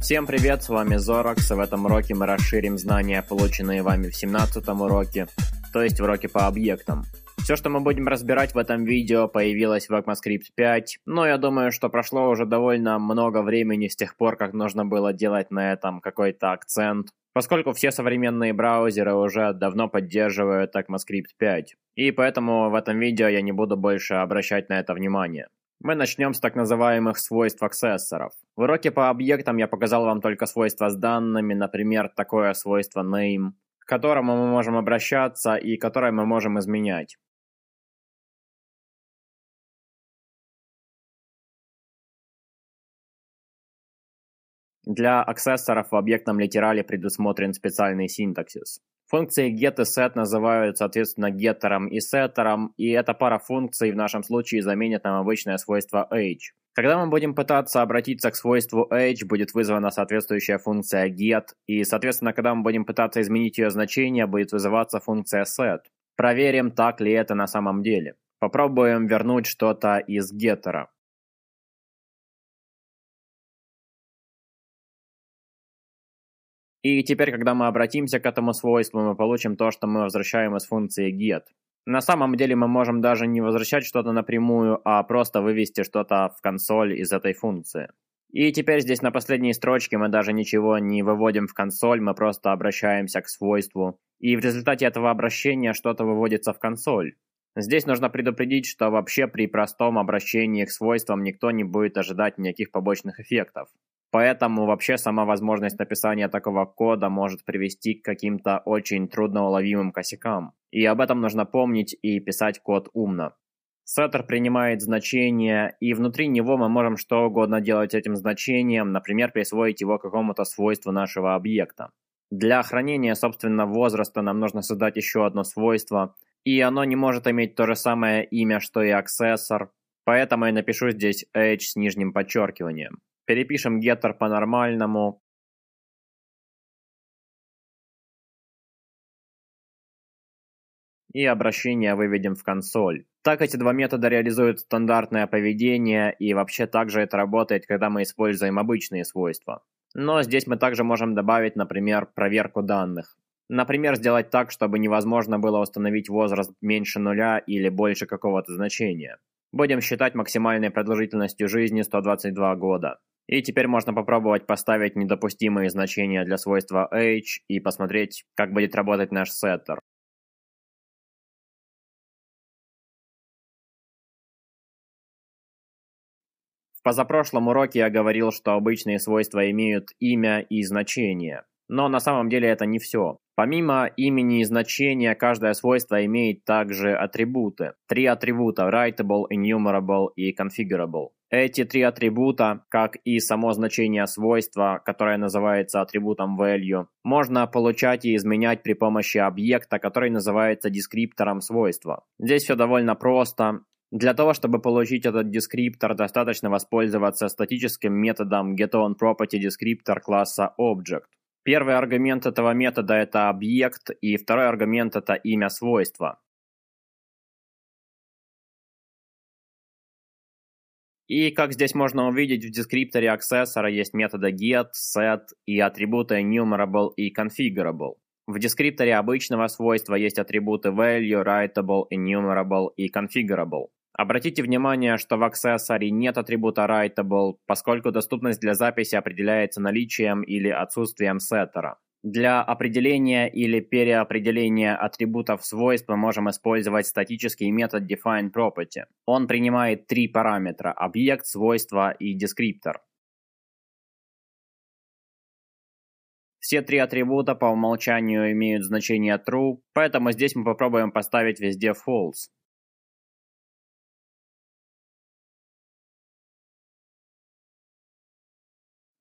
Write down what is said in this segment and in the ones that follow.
Всем привет, с вами Зоракс, и в этом уроке мы расширим знания, полученные вами в 17 уроке, то есть в уроке по объектам. Все, что мы будем разбирать в этом видео, появилось в ECMAScript 5, но я думаю, что прошло уже довольно много времени с тех пор, как нужно было делать на этом какой-то акцент, поскольку все современные браузеры уже давно поддерживают ECMAScript 5, и поэтому в этом видео я не буду больше обращать на это внимание. Мы начнем с так называемых свойств аксессоров. В уроке по объектам я показал вам только свойства с данными, например, такое свойство name, к которому мы можем обращаться и которое мы можем изменять. Для аксессоров в объектном литерале предусмотрен специальный синтаксис. Функции get и set называют соответственно геттером и сеттером, и эта пара функций в нашем случае заменит нам обычное свойство age. Когда мы будем пытаться обратиться к свойству age, будет вызвана соответствующая функция get, и, соответственно, когда мы будем пытаться изменить ее значение, будет вызываться функция set. Проверим, так ли это на самом деле. Попробуем вернуть что-то из геттера. И теперь, когда мы обратимся к этому свойству, мы получим то, что мы возвращаем из функции get. На самом деле мы можем даже не возвращать что-то напрямую, а просто вывести что-то в консоль из этой функции. И теперь здесь на последней строчке мы даже ничего не выводим в консоль, мы просто обращаемся к свойству. И в результате этого обращения что-то выводится в консоль. Здесь нужно предупредить, что вообще при простом обращении к свойствам никто не будет ожидать никаких побочных эффектов. Поэтому вообще сама возможность написания такого кода может привести к каким-то очень трудноуловимым косякам. И об этом нужно помнить и писать код умно. Сеттер принимает значение, и внутри него мы можем что угодно делать этим значением, например, присвоить его какому-то свойству нашего объекта. Для хранения, собственно, возраста нам нужно создать еще одно свойство, и оно не может иметь то же самое имя, что и аксессор, поэтому я напишу здесь age с нижним подчеркиванием. Перепишем getter по-нормальному. И обращение выведем в консоль. Так эти два метода реализуют стандартное поведение, и вообще также это работает, когда мы используем обычные свойства. Но здесь мы также можем добавить, например, проверку данных. Например, сделать так, чтобы невозможно было установить возраст меньше нуля или больше какого-то значения. Будем считать максимальной продолжительностью жизни 122 года. И теперь можно попробовать поставить недопустимые значения для свойства age и посмотреть, как будет работать наш сеттер. В позапрошлом уроке я говорил, что обычные свойства имеют имя и значение. Но на самом деле это не все. Помимо имени и значения, каждое свойство имеет также атрибуты. Три атрибута – writable, enumerable и configurable. Эти три атрибута, как и само значение свойства, которое называется атрибутом value, можно получать и изменять при помощи объекта, который называется дескриптором свойства. Здесь все довольно просто. Для того, чтобы получить этот дескриптор, достаточно воспользоваться статическим методом getOnPropertyDescriptor класса Object. Первый аргумент этого метода – это объект, и второй аргумент – это имя свойства. И как здесь можно увидеть, в дескрипторе аксессора есть методы get, set и атрибуты enumerable и configurable. В дескрипторе обычного свойства есть атрибуты value, writable, enumerable и configurable. Обратите внимание, что в аксессоре нет атрибута writable, поскольку доступность для записи определяется наличием или отсутствием сеттера. Для определения или переопределения атрибутов свойств мы можем использовать статический метод defineProperty. Он принимает три параметра – объект, свойство и дескриптор. Все три атрибута по умолчанию имеют значение true, поэтому здесь мы попробуем поставить везде false.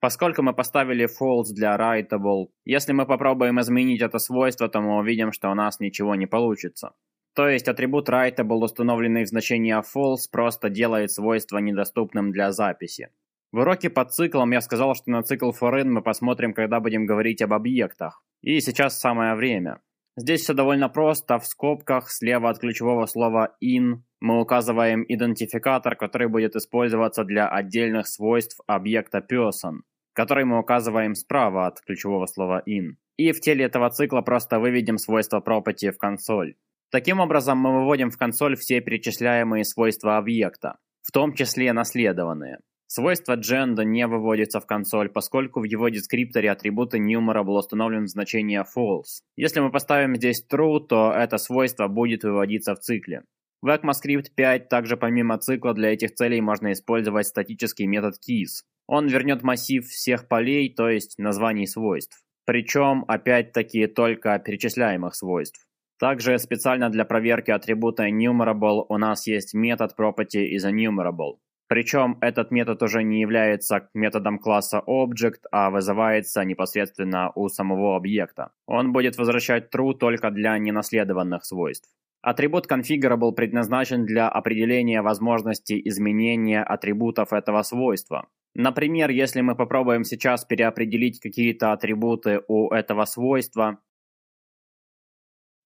Поскольку мы поставили false для writable, если мы попробуем изменить это свойство, то мы увидим, что у нас ничего не получится. То есть атрибут writable, установленный в значение false, просто делает свойство недоступным для записи. В уроке по циклам я сказал, что на цикл foreign мы посмотрим, когда будем говорить об объектах. И сейчас самое время. Здесь все довольно просто, в скобках слева от ключевого слова in Мы указываем идентификатор, который будет использоваться для отдельных свойств объекта person, который мы указываем справа от ключевого слова in. И в теле этого цикла просто выведем свойства property в консоль. Таким образом, мы выводим в консоль все перечисляемые свойства объекта, в том числе наследованные. Свойство gend не выводится в консоль, поскольку в его дескрипторе атрибута numerable установлен значение false. Если мы поставим здесь true, то это свойство будет выводиться в цикле. В ECMAScript 5 также помимо цикла для этих целей можно использовать статический метод keys. Он вернет массив всех полей, то есть названий свойств. Причем, опять-таки, только перечисляемых свойств. Также специально для проверки атрибута enumerable у нас есть метод property is enumerable. Причем этот метод уже не является методом класса Object, а вызывается непосредственно у самого объекта. Он будет возвращать true только для ненаследованных свойств. Атрибут configurable предназначен для определения возможности изменения атрибутов этого свойства. Например, если мы попробуем сейчас переопределить какие-то атрибуты у этого свойства,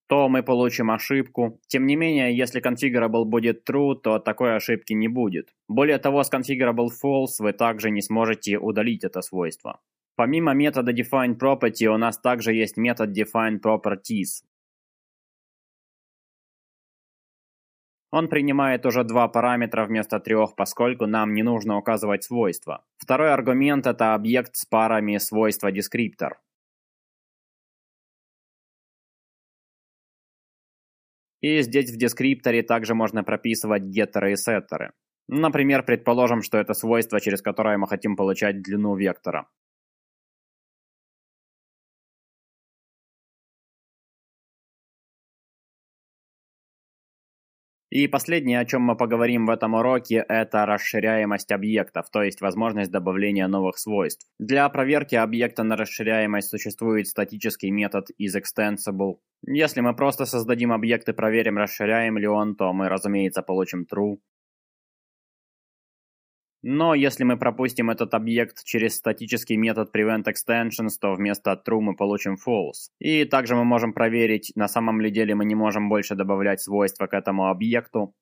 то мы получим ошибку. Тем не менее, если configurable будет true, то такой ошибки не будет. Более того, с configurable false вы также не сможете удалить это свойство. Помимо метода define property у нас также есть метод define properties. Он принимает уже два параметра вместо трех, поскольку нам не нужно указывать свойства. Второй аргумент – это объект с парами свойства descriptor. И здесь в дескрипторе также можно прописывать геттеры и сеттеры. Например, предположим, что это свойство, через которое мы хотим получать длину вектора. И последнее, о чем мы поговорим в этом уроке, это расширяемость объектов, то есть возможность добавления новых свойств. Для проверки объекта на расширяемость существует статический метод isExtensible. Если мы просто создадим объект и проверим, расширяем ли он, то мы, разумеется, получим true. Но если мы пропустим этот объект через статический метод preventExtensions, то вместо true мы получим false. И также мы можем проверить, на самом ли деле мы не можем больше добавлять свойства к этому объекту.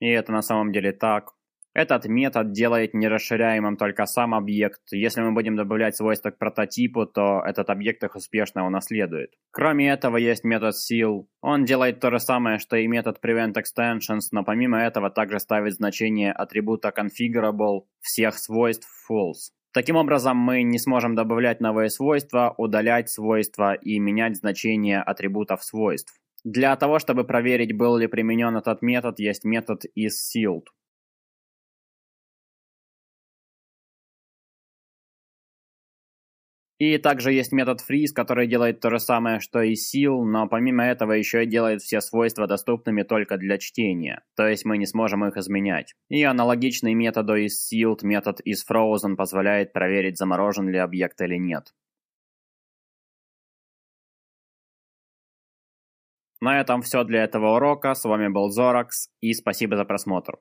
И это на самом деле так. Этот метод делает нерасширяемым только сам объект. Если мы будем добавлять свойства к прототипу, то этот объект их успешно унаследует. Кроме этого есть метод seal. Он делает то же самое, что и метод preventExtensions, но помимо этого также ставит значение атрибута configurable всех свойств false. Таким образом, мы не сможем добавлять новые свойства, удалять свойства и менять значение атрибутов свойств. Для того, чтобы проверить, был ли применен этот метод, есть метод isSealed. И также есть метод freeze, который делает то же самое, что и seal, но помимо этого еще и делает все свойства доступными только для чтения, то есть мы не сможем их изменять. И аналогичный методу is sealed метод is frozen позволяет проверить, заморожен ли объект или нет. На этом все для этого урока. С вами был Зоракс и спасибо за просмотр.